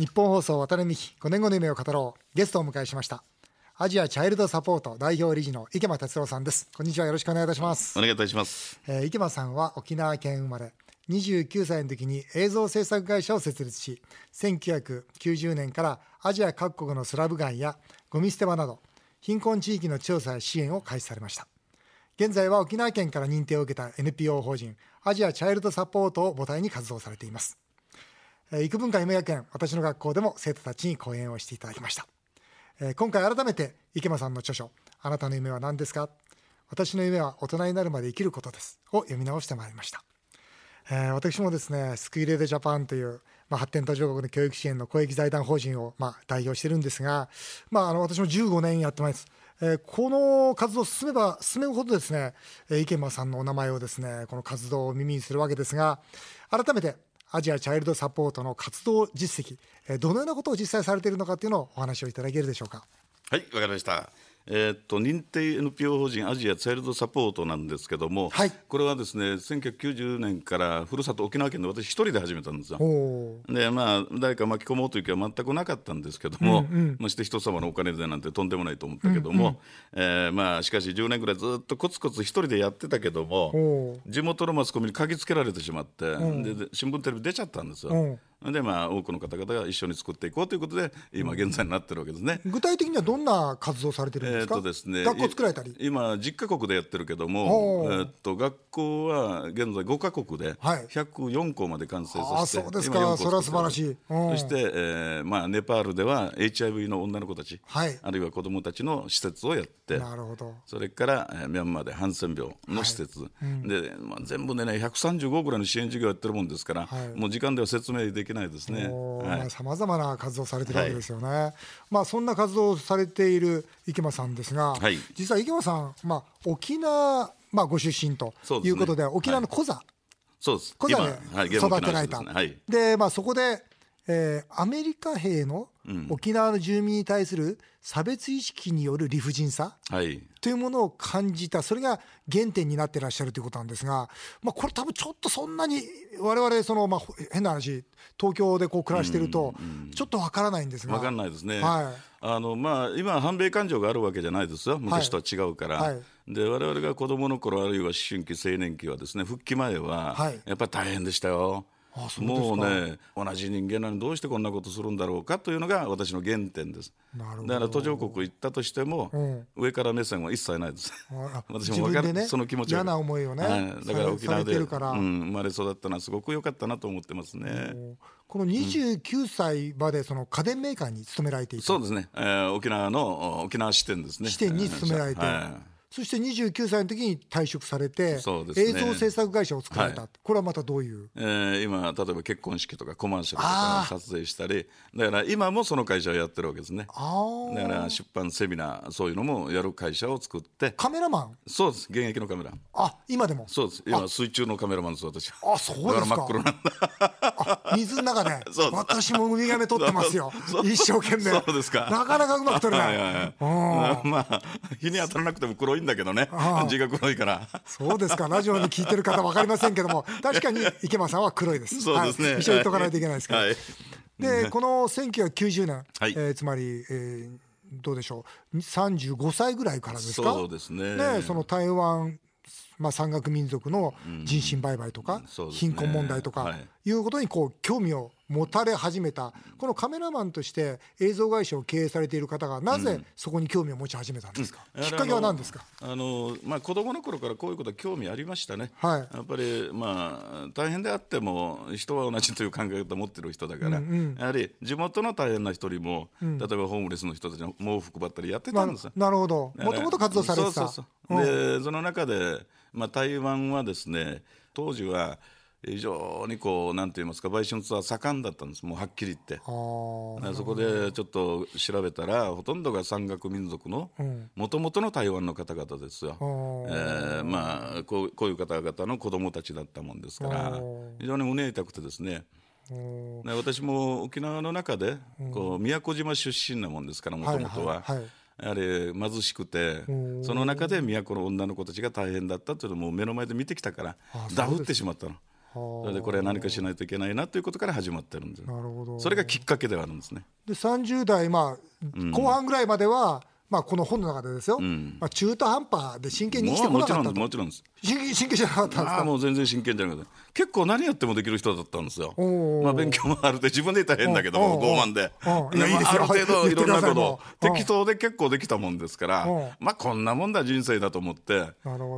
日本放送渡辺美希5年後の夢を語ろう。ゲストをお迎えしました。アジアチャイルドサポート代表理事の池間哲郎さんです。こんにちは。よろしくお願いいたします。お願いいたします、えー池間さんは沖縄県生まれ29歳の時に映像制作会社を設立し1990年からアジア各国のスラブ街やゴミ捨て場など貧困地域の調査や支援を開始されました。現在は沖縄県から認定を受けた NPO 法人アジアチャイルドサポートを母体に活動されています。えー幾分間夢学園私の学校でも生徒たちに講演をしていただきました、今回改めて池間さんの著書「あなたの夢は何ですか?」私の夢は大人になるまで生きることです。を読み直してまいりました、え私もですねスクイレードジャパンという、まあ、発展途上国の教育支援の公益財団法人を、まあ、代表してるんですが、まあ、あの私も15年やってます。えーこの活動を進めば進めるほどですね、え池間さんのお名前をですねこの活動を耳にするわけですが改めてアジアチャイルドサポートの活動実績、どのようなことを実際されているのかというのをお話をいただけるでしょうか。はいわかりましたえーっと認定 NPO 法人アジアチャイルドサポートなんですけども、はい。これはですね1990年からふるさと沖縄県で私一人で始めたんですよ。でまあ誰か巻き込もうという気は全くなかったんですけども、まして人様のお金でなんてとんでもないと思ったけども、えーまあしかし10年ぐらいずっとコツコツ一人でやってたけども地元のマスコミに嗅ぎつけられてしまって、でで新聞テレビ出ちゃったんですよ。でまあ多くの方々が一緒に作っていこうということで今現在になってるわけですね。具体的にはどんな活動をされてるんでえーすか、とですね、学校作られたり。い今、10カ国でやってるけども、えーっと学校は現在5カ国ではい。104校まで完成させて、そうですか。今4校それは素晴らしい。そして、えーまあ、ネパールでは HIV の女の子たち、はい。あるいは子どもたちの施設をやって、なるほど。それから、えーミャンマーでハンセン病の施設、でまあ、全部でね135ぐらいの支援事業やってるもんですから、はい。もう時間では説明できないですね。はい。さまざ、まな活動をされてるわけですよね、まあ、そんな活動をされている池間さんですが、はい。実は池間さん、まあ、沖縄、まあ、ご出身ということで沖縄のコザ、そうです。コザで育てられた、でまあ、そこで、えーアメリカ兵の沖縄の住民に対する差別意識による理不尽さ、はいというものを感じたそれが原点になってらっしゃるということなんですが、まあ、これ多分ちょっとそんなに我々その、まあ、ほ変な話東京でこう暮らしてるとちょっとわからないんですがわかんないですね。はいあのまあ今反米感情があるわけじゃないですよ。昔とは違うから。はいで我々が子供の頃あるいは思春期青年期はですね復帰前は、はいやっぱり大変でしたよ。うですか。もうね同じ人間なのにどうしてこんなことするんだろうかというのが私の原点です。なるほど。だから途上国行ったとしても、うん上から目線は一切ないです。あ 私も分かる、ねその気持ちは。嫌な思いをねはい。だから沖縄で、てるからうん、生まれ育ったのはすごく良かったなと思ってますね。この29歳までその家電メーカーに勤められていた、そうですね、えー沖縄のお沖縄支店ですね。支店に勤められて、はいそして29歳の時に退職されて、ね。映像制作会社を作られた、はこれはまたどういう？えー今、例えば結婚式とかコマーシャルとあか撮影したり、だから今もその会社をやってるわけですね。あだから出版セミナー、そういうのもやる会社を作って、カメラマン？そうです、現役のカメラ。あ今でも？そうです、今、水中のカメラマンです、私。あそうですか。だから真っ黒なんだ。あ水の中で 私もウミガメ撮ってますよ。一生懸命。そうですか。なかなかうまく撮れない。まあ、日に当たらなくても黒いんだけどね。あ、字が黒いから。そうですか。ラジオで聞いてる方分かりませんけども。確かに池間さんは黒いです。そうですね。はい、一緒に言っとかないといけないですけど、はい。でこの1990年、はい。えーつまり、えーどうでしょう。35歳ぐらいからですか？そうですね。その台湾、まあ、山岳民族の人身売買とか、貧困問題とか、はいい、うことにこう興味を持たれ始めた。このカメラマンとして映像会社を経営されている方がなぜそこに興味を持ち始めたんですか、うん。きっかけは何ですか？あのまあ、子供の頃からこういうことは興味ありましたね、はい。やっぱり、まあ、大変であっても人は同じという考え方を持ってる人だから、やはり地元の大変な人よりも、例えばホームレスの人たちの毛布配ったりやってたんです。よ。なるほど。もともと活動されてた。でその中で、まあ、台湾はですね当時は非常にこうなんて言いますか売春ツアー盛んだったんです。もうはっきり言って。そこでちょっと調べたらほとんどが山岳民族のもともとの台湾の方々ですよ。えーまあ、こうこういう方々の子供たちだったもんですから非常に胸痛くてですね。で私も沖縄の中でこう宮古島出身なもんですからもともとは。はいはい。やはり貧しくてその中で都の女の子たちが大変だったというのをもう目の前で見てきたからダフってしまったの。それでこれは何かしないといけないなということから始まってるんですなるほど。それがきっかけではあるんですね。で30代、まあ、後半ぐらいまでは、まあ、この本の中でですよ、まあ、中途半端で真剣に生きてこなかったと。もちろんです。真剣真剣じゃなかったんですか？あもう全然真剣じゃなくて結構何やってもできる人だったんですよ、まあ、勉強もある程度自分で言ったら変だけども傲慢で。あ、ある程度いろんなことを適当で結構できたもんですからまあこんなもんだ人生だと思って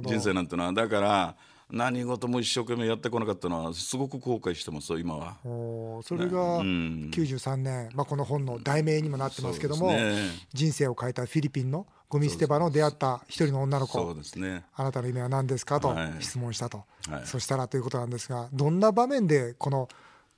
人生なんてのは。だから何事も一生懸命やってこなかったのはすごく後悔してます今は。それが93年、まあ、この本の題名にもなってますけども、ね、人生を変えたフィリピンのゴミ捨て場の出会った一人の女の子。そうです、ね、あなたの夢は何ですか？と質問したと、はい、そしたらということなんですがどんな場面でこの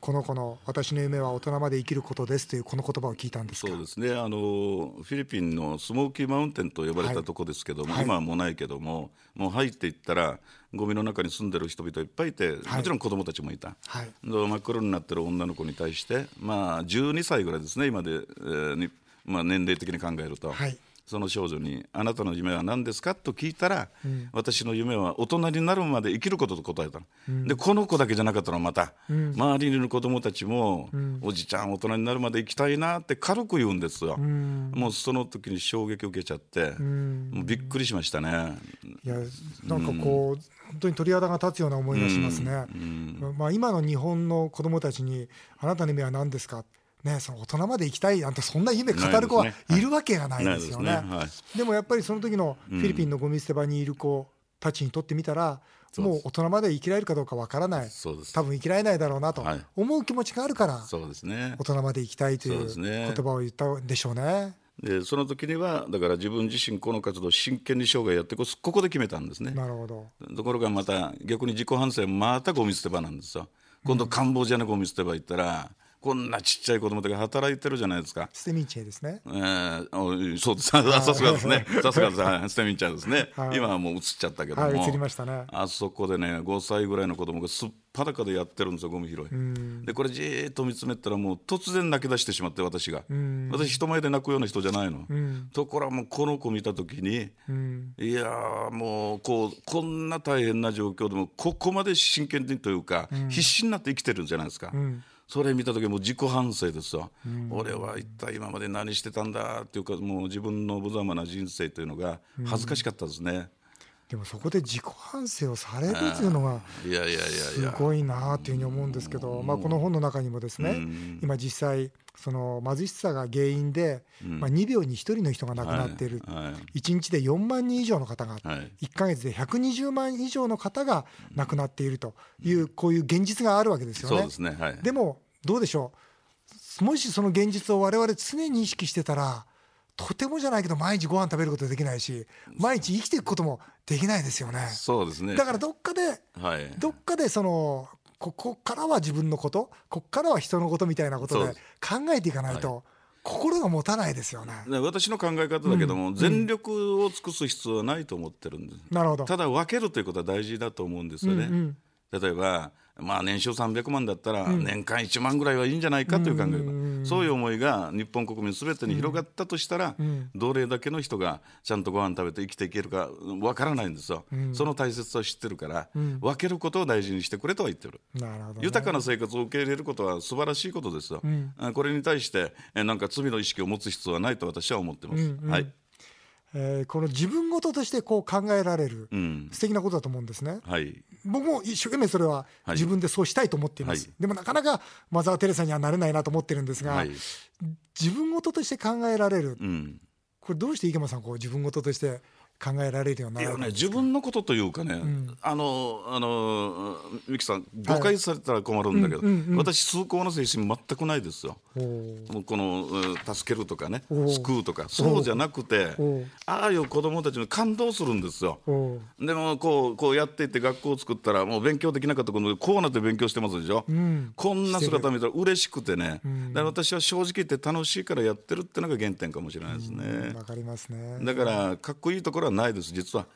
この子の私の夢は大人まで生きることですというこの言葉を聞いたんですそうですね。あのフィリピンのスモーキーマウンテンと呼ばれたとこですけども、はい、今はもうないけどももう入っていったらゴミの中に住んでる人々いっぱいいて、もちろん子供たちもいた、はい、真っ黒になってる女の子に対してまあ12歳ぐらいですね今で、えーにまあ、年齢的に考えると。はいその少女に「あなたの夢は何ですか?」と聞いたら、うん、私の夢は大人になるまで生きることと答えた、うん、でこの子だけじゃなかったのまた、うん、周りにいる子供たちも、おじちゃん大人になるまで生きたいなって軽く言うんですよ、もうその時に衝撃を受けちゃって、もうびっくりしましたね。いやなんかこう、本当に鳥肌が立つような思いがしますね、まあ、今の日本の子供たちに「あなたの夢は何ですか?」ね、その大人まで行きたいなんてそんな夢語る子はい。るわけがないですよね。でもやっぱりその時のフィリピンのゴミ捨て場にいる子たちにとってみたら、うん、もう大人まで生きられるかどうかわからない。多分生きられないだろうなと。思う気持ちがあるから、そうですね、大人まで生きたいという言葉を言ったんでしょうね。でその時にはだから自分自身この活動を真剣に生涯やってここで決めたんですね。なるほど。ところがまた逆に自己反省またゴミ捨て場なんですよ。今度カンボジアのゴミ捨て場行ったら、こんなちっちゃい子供たちが働いてるじゃないですか。ステミンチェですね。えー、そうです。さすがですね。さすがです。ステミンチェですね。今はもう映っちゃったけども。はい、映りましたね。あそこでね、5歳ぐらいの子供がすっぱだかでやってるんですよ、ゴミ拾い。で、これじーっと見つめたらもう突然泣き出してしまって、私が。私、人前で泣くような人じゃないの。ところがもうこの子見た時に、いやもうこう、こんな大変な状況でも、ここまで真剣にというか、必死になって生きてるんじゃないですか。それ見た時も自己反省ですわ、うん、俺は一体今まで何してたんだっていうかもう自分の無様な人生というのが恥ずかしかったですね、うん、でもそこで自己反省をされるっていうのがすごいなっていうふうに思うんですけど、まあ、この本の中にもですね、うん、今実際その貧しさが原因で、まあ、2秒に1人の人が亡くなっている、はいはい、1日で4万人以上の方が、はい、1か月で120万以上の方が亡くなっているという、こういう現実があるわけですよね。でもどうでしょう？もしその現実を我々常に意識してたらとてもじゃないけど毎日ご飯食べることできないし毎日生きていくこともできないですよね。そうですね。だからどっかで、はい、どっかでそのここからは自分のことここからは人のことみたいなことで考えていかないと。心が持たないですよね私の考え方だけども、うん、全力を尽くす必要はないと思ってるんです、なるほど。ただ分けるということは大事だと思うんですよね、うんうん、例えばまあ、年収300万だったら年間1万ぐらいはいいんじゃないかという考え方、うん、そういう思いが日本国民すべてに広がったとしたら、うん、どれだけの人がちゃんとご飯食べて生きていけるかわからないんですよ、うん、その大切さを知ってるから、分けることを大事にしてくれとは言ってる、ね、豊かな生活を受け入れることは素晴らしいことですよ、これに対してなんか罪の意識を持つ必要はないと私は思ってます。はいえー、この自分事としてこう考えられる、うん、素敵なことだと思うんですね。はい、僕も一生懸命それは自分でそうしたいと思っています、はい、でもなかなかマザー・テレサにはなれないなと思ってるんですが、はい、自分事として考えられる、うん、これどうして池間さんこう自分事として考えられるような、ね、自分のことというかね、うん、あのあの三木さん誤解されたら困るんだけど、はいうんうんうん、私崇高な精神全くないですよこの助けるとかね救うとかそうじゃなくてああいう子供たちに感動するんですよ。でもこうこうやっていって学校を作ったらもう勉強できなかったことでこうなって勉強してますでしょ、うん、こんな姿見たら嬉しくてね、うん、だから私は正直言って楽しいからやってるってのが原点かもしれないですね。わ、かりますね。だからかっこいいところはないです実は。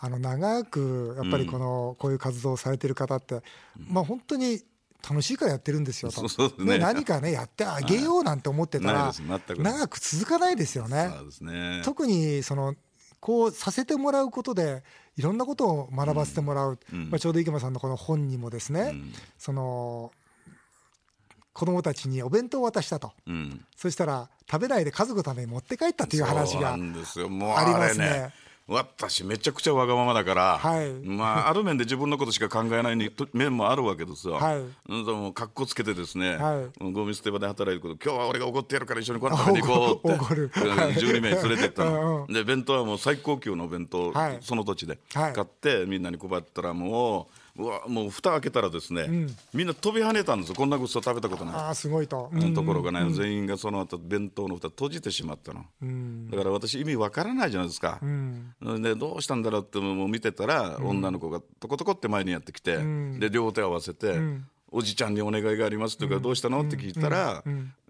あの長くやっぱりこの、こういう活動をされてる方って、まあ本当に楽しいからやってるんですよと、ね、何かねやってあげようなんて思ってたら長く続かないですよね。特にそのこうさせてもらうことでいろんなことを学ばせてもらう、まあ、ちょうど池間さんのこの本にもですね、その子供たちにお弁当を渡したと、そしたら食べないで家族のために持って帰ったという話がありますね。私めちゃくちゃわがままだから、はい、まあ ある面で自分のことしか考えない面もあるわけですよ。はい、でも格好つけてですね、はい、ゴミ捨て場で働いてること今日は俺が怒ってやるから一緒にご飯食べに行こうって12名連れてったの。で弁当はもう最高級の弁当、はい、その土地で買ってみんなに配ったらもう。うわもう蓋開けたらですね、うん、みんな飛び跳ねたんですよ。こんなごちそう食べたことない。あすごいと、うん、ところがね、うん、全員がその後弁当の蓋閉じてしまったの、だから私意味わからないじゃないですか、でどうしたんだろうってもう見てたら、女の子がトコトコって前にやってきて、で両手合わせて、おじちゃんにお願いがありますとか、どうしたのって聞いたら、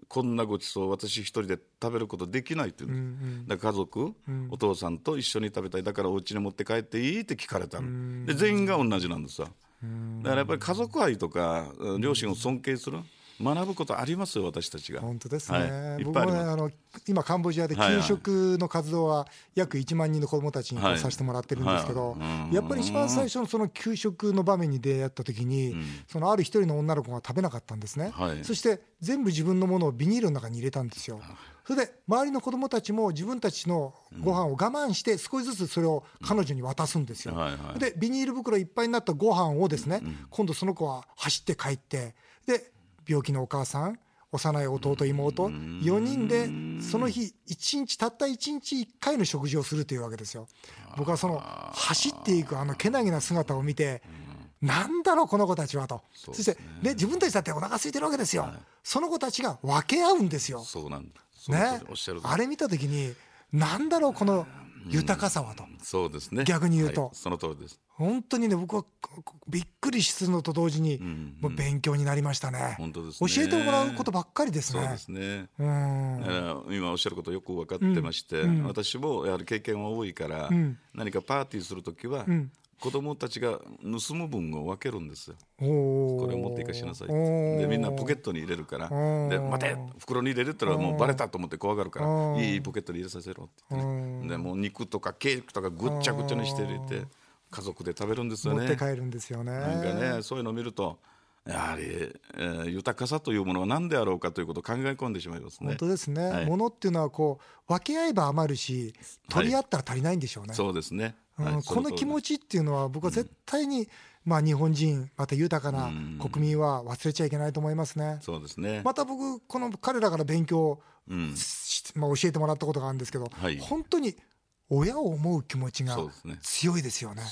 こんなごちそう私一人で食べることできないっていう、うんうん、だから家族、うん、お父さんと一緒に食べたい。だからお家に持って帰っていいって聞かれたの、で全員が同じなんですよだからやっぱり家族愛とか両親を尊敬する学ぶことありますよ私たちが。本当ですね、はい、僕もねあの今カンボジアで給食の活動は約1万人の子どもたちにさせてもらってるんですけど、やっぱり一番最初のその給食の場面に出会った時に、うん、そのある一人の女の子が食べなかったんですね、はい、そして全部自分のものをビニールの中に入れたんですよ。それで周りの子どもたちも自分たちのご飯を我慢して少しずつそれを彼女に渡すんですよ、でビニール袋いっぱいになったご飯をですね、今度その子は走って帰ってで病気のお母さん幼い弟妹4人でその日1日たった1日1回の食事をするというわけですよ。僕はその走っていくあのけなげな姿を見てなんだろうこの子たちはと。そしてね自分たちだってお腹空いてるわけですよ。その子たちが分け合うんですよ。そうなんね。あれ見た時になんだろうこの豊かさはと、そうですね。逆に言うと、はい、その通りです。本当にね僕はびっくりするのと同時に、もう勉強になりましたね。本当です、ね、教えてもらうことばっかりですね。そうですね、うん、今おっしゃることよく分かってまして、うん、私もやはり経験は多いから、うん、何かパーティーする時は、子供たちが盗む分を分けるんですよ。これを持っていかしなさいでみんなポケットに入れるからで待て袋に入れるって言ったらもうバレたと思って怖がるからいいポケットに入れさせろって言って、ね、でもう肉とかケーキとかぐっちゃぐちゃにして入れて家族で食べるんですよね。持って帰るんですよね。なんかねそういうのを見るとやはり、えー、豊かさというものは何であろうかということを考え込んでしまいますね。本当ですね。はい、ものっていうのはこう分け合えば余るし取り合ったら足りないんでしょうね。はい、そうですね。はい、この気持ちっていうのは僕は絶対に、まあ、日本人また豊かな国民は忘れちゃいけないと思いますね。そうですね。また僕この彼らから勉強、うん、まあ、教えてもらったことがあるんですけど、はい、本当に親を思う気持ちが強いですよね。ね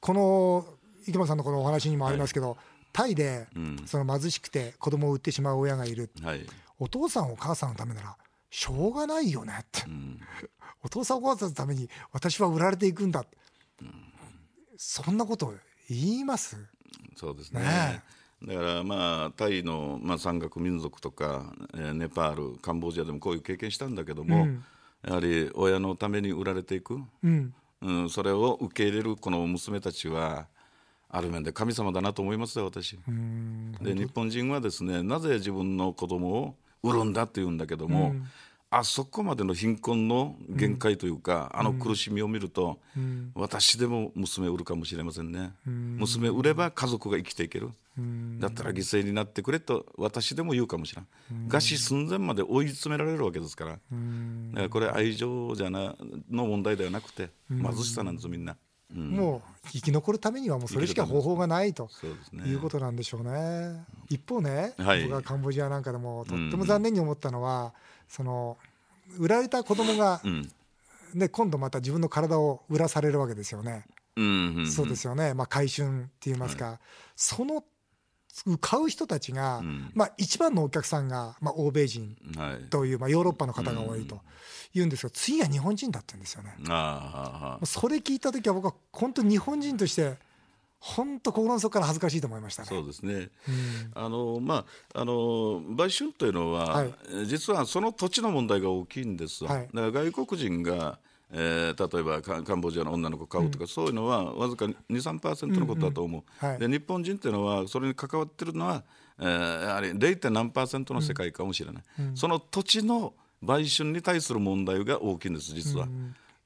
この池間さんのこのお話にもありますけど、はい、タイで、その貧しくて子供を売ってしまう親がいる、はい、お父さんお母さんのためならしょうがないよねって、うん、お父さんお母さんのために私は売られていくんだ、うん、そんなこと言います？そうですね。ねだからまあタイの、まあ、山岳民族とか、えー、ネパールカンボジアでもこういう経験したんだけども、うん、やはり親のために売られていく、うん。うん、それを受け入れるこの娘たちはある面で神様だなと思いますよ私。で日本人はですねなぜ自分の子供を売るんだって言うんだけども、うん、あそこまでの貧困の限界というか、うん、あの苦しみを見ると、うん、私でも娘を売るかもしれませんね、娘売れば家族が生きていける、だったら犠牲になってくれと私でも言うかもしれん、餓死寸前まで追い詰められるわけですから、だからこれ愛情じゃなの問題ではなくて貧しさなんですみんな。うん、もう生き残るためにはもうそれしか方法がないということなんでしょうね。一方ね、はい、僕がカンボジアなんかでもとっても残念に思ったのは、その売られた子供が、ね、今度また自分の体を売らされるわけですよね。そうですよね、まあ、回春って言いますか、はい、その買う人たちが、うん、まあ、一番のお客さんが、まあ、欧米人という、まあ、ヨーロッパの方が多いと言うんですが、次は日本人だったんですよね。それ聞いた時は僕は本当に日本人として本当心の底から恥ずかしいと思いましたね。そうですね。うん、あのまああの売春というのは、はい、実はその土地の問題が大きいんです。はい、だから外国人がえー、例えばカンボジアの女の子を買うとか、うん、そういうのはわずか23%のことだと思う、うんうんはい、で日本人というのはそれに関わっているのは、えー、やはり 0. 何パーセントの世界かもしれない、うん、その土地の売春に対する問題が大きいんです実は。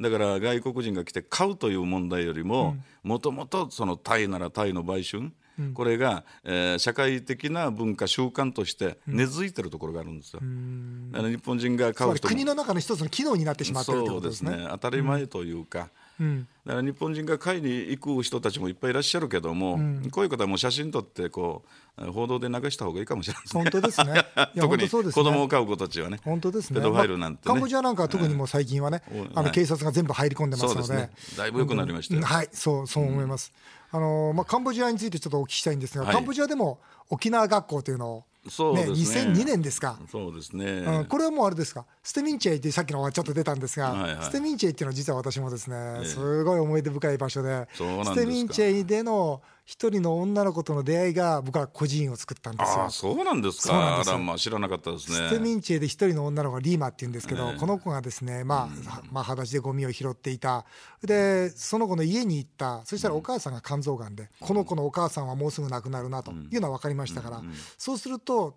だから外国人が来て買うという問題よりももともとそのタイならタイの売春、うん、これが、えー、社会的な文化習慣として根付いてるところがあるんですよ。うん、日本人が買う人国の中の一つの機能になってしまってるということですね。当たり前というか、うん、だから日本人が買いに行く人たちもいっぱいいらっしゃるけども、うん、こういう方はもう写真撮ってこう報道で流した方がいいかもしれないですね。本当ですね。特に子供を飼う子たちはね。本当ですね。ペドファイルなんて、ね。まあ、カンボジアなんかは特にもう最近はね、あの警察が全部入り込んでますので、ね、だいぶ良くなりました、はい、そうそう思います。あのまあカンボジアについてちょっとお聞きしたいんですが、はい、カンボジアでも沖縄学校というのをそうですね。ね2002年ですか。そうですね、うん、これはもうあれですか。ステミンチェイってさっきのはちょっと出たんですが、はいはい、ステミンチェイっていうのは実は私もですね、えすごい思い出深い場所でステミンチェイでの一人の女の子との出会いが僕は孤児院を作ったんですよ。あそうなんですか。あらまあ知らなかったですね。ステミンチェで一人の女の子がリーマって言うんですけど、この子がですね、まあ、うん、まあ裸足でゴミを拾っていた。でその子の家に行った。そしたらお母さんが肝臓がんで、うん、この子のお母さんはもうすぐ亡くなるなというのは分かりましたから、そうすると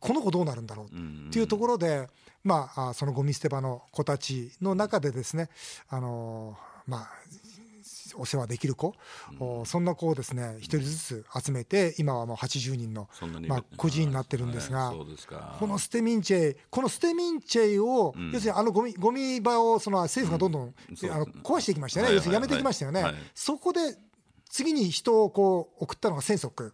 この子どうなるんだろうっていうところで、まあ、そのゴミ捨て場の子たちの中でですね、あのまあ、お世話できる子、うん、そんな子をですね一人ずつ集めて今はもう80人のまあ孤児になってるんですが、このステミンチェイこのステミンチェイを、うん、要するにあのゴミゴミ場をその政府がどんどん、うん、あの壊していきましたね、要するにやめていきましたよね、はい。はい、そこで次に人をこう送ったのが千足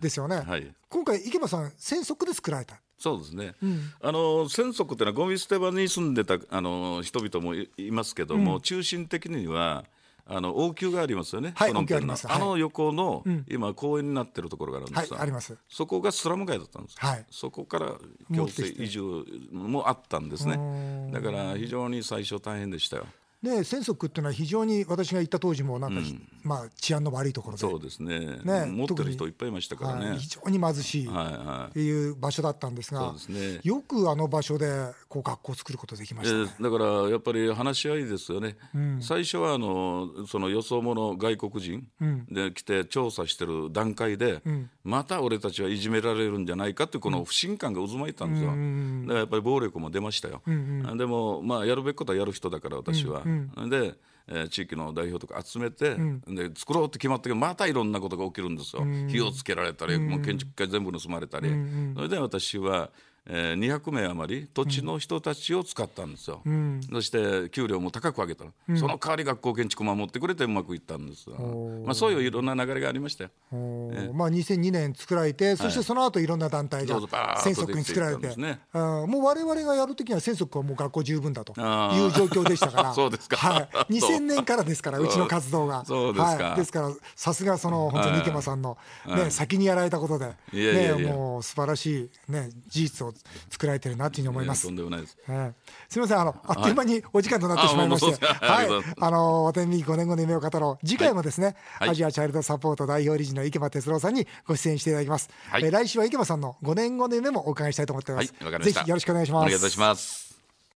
ですよね、はい。はい、今回池間さん千足で作られた。そうですね、うん、あの千足っていうのはゴミ捨て場に住んでたあの人々もいますけども、うん、中心的にはあの王宮がありますよね、はい、王宮あります、あの横の、うん、今公園になってるところがあるんです、はい、あります。そこがスラム街だったんです、はい、そこから強制移住もあったんですね。だから非常に最初大変でしたよで泉足っていうのは非常に私が行った当時もなんか、うん、まあ、治安の悪いところで。そうですね。ね持ってる人いっぱいいましたからね、はい、非常に貧しいっていう場所だったんですが、はいはいね、よくあの場所でこう学校を作ることできました、ね、えー、だからやっぱり話し合いですよね、うん、最初はあのそのよそ者外国人で来て調査してる段階で、うん、また俺たちはいじめられるんじゃないかってこの不信感が渦巻いたんですよ、だからやっぱり暴力も出ましたよ、うんうん、でもまあやるべきことはやる人だから私は。うん、で、えー、地域の代表とか集めて、うん、で作ろうって決まったけどまたいろんなことが起きるんですよ、火をつけられたり、もう建築家全部盗まれたり、それで私はえー、200名余り土地の人たちを使ったんですよ、うん、そして給料も高く上げた、うん、その代わり学校建築を守ってくれてうまくいったんです。まあ、そういういろんな流れがありましたよ、えー、まあ、2002年作られてそしてその後いろんな団体が戦足に作られて、ね、もう我々がやるときには戦足はもう学校十分だという状況でしたから そうですか、はい、2000年からですからうちの活動が。そうですか、はい、ですからさすがその本当に池間さんの、ね、先にやられたことで、ね、もう素晴らしい、ね、事実を作られてるなというふうに思います。とんでもないです。えー、すみませんあのあっという間にお時間となってしまいまして、はい、あのお天に5年後の夢を語ろう次回もですね、はい、アジアチャイルドサポート代表理事の池間哲郎さんにご出演していただきます。はい、えー、来週は池間さんの5年後の夢もお伺いしたいと思っています。はい、ぜひよろしくお願いします。お願いいたします。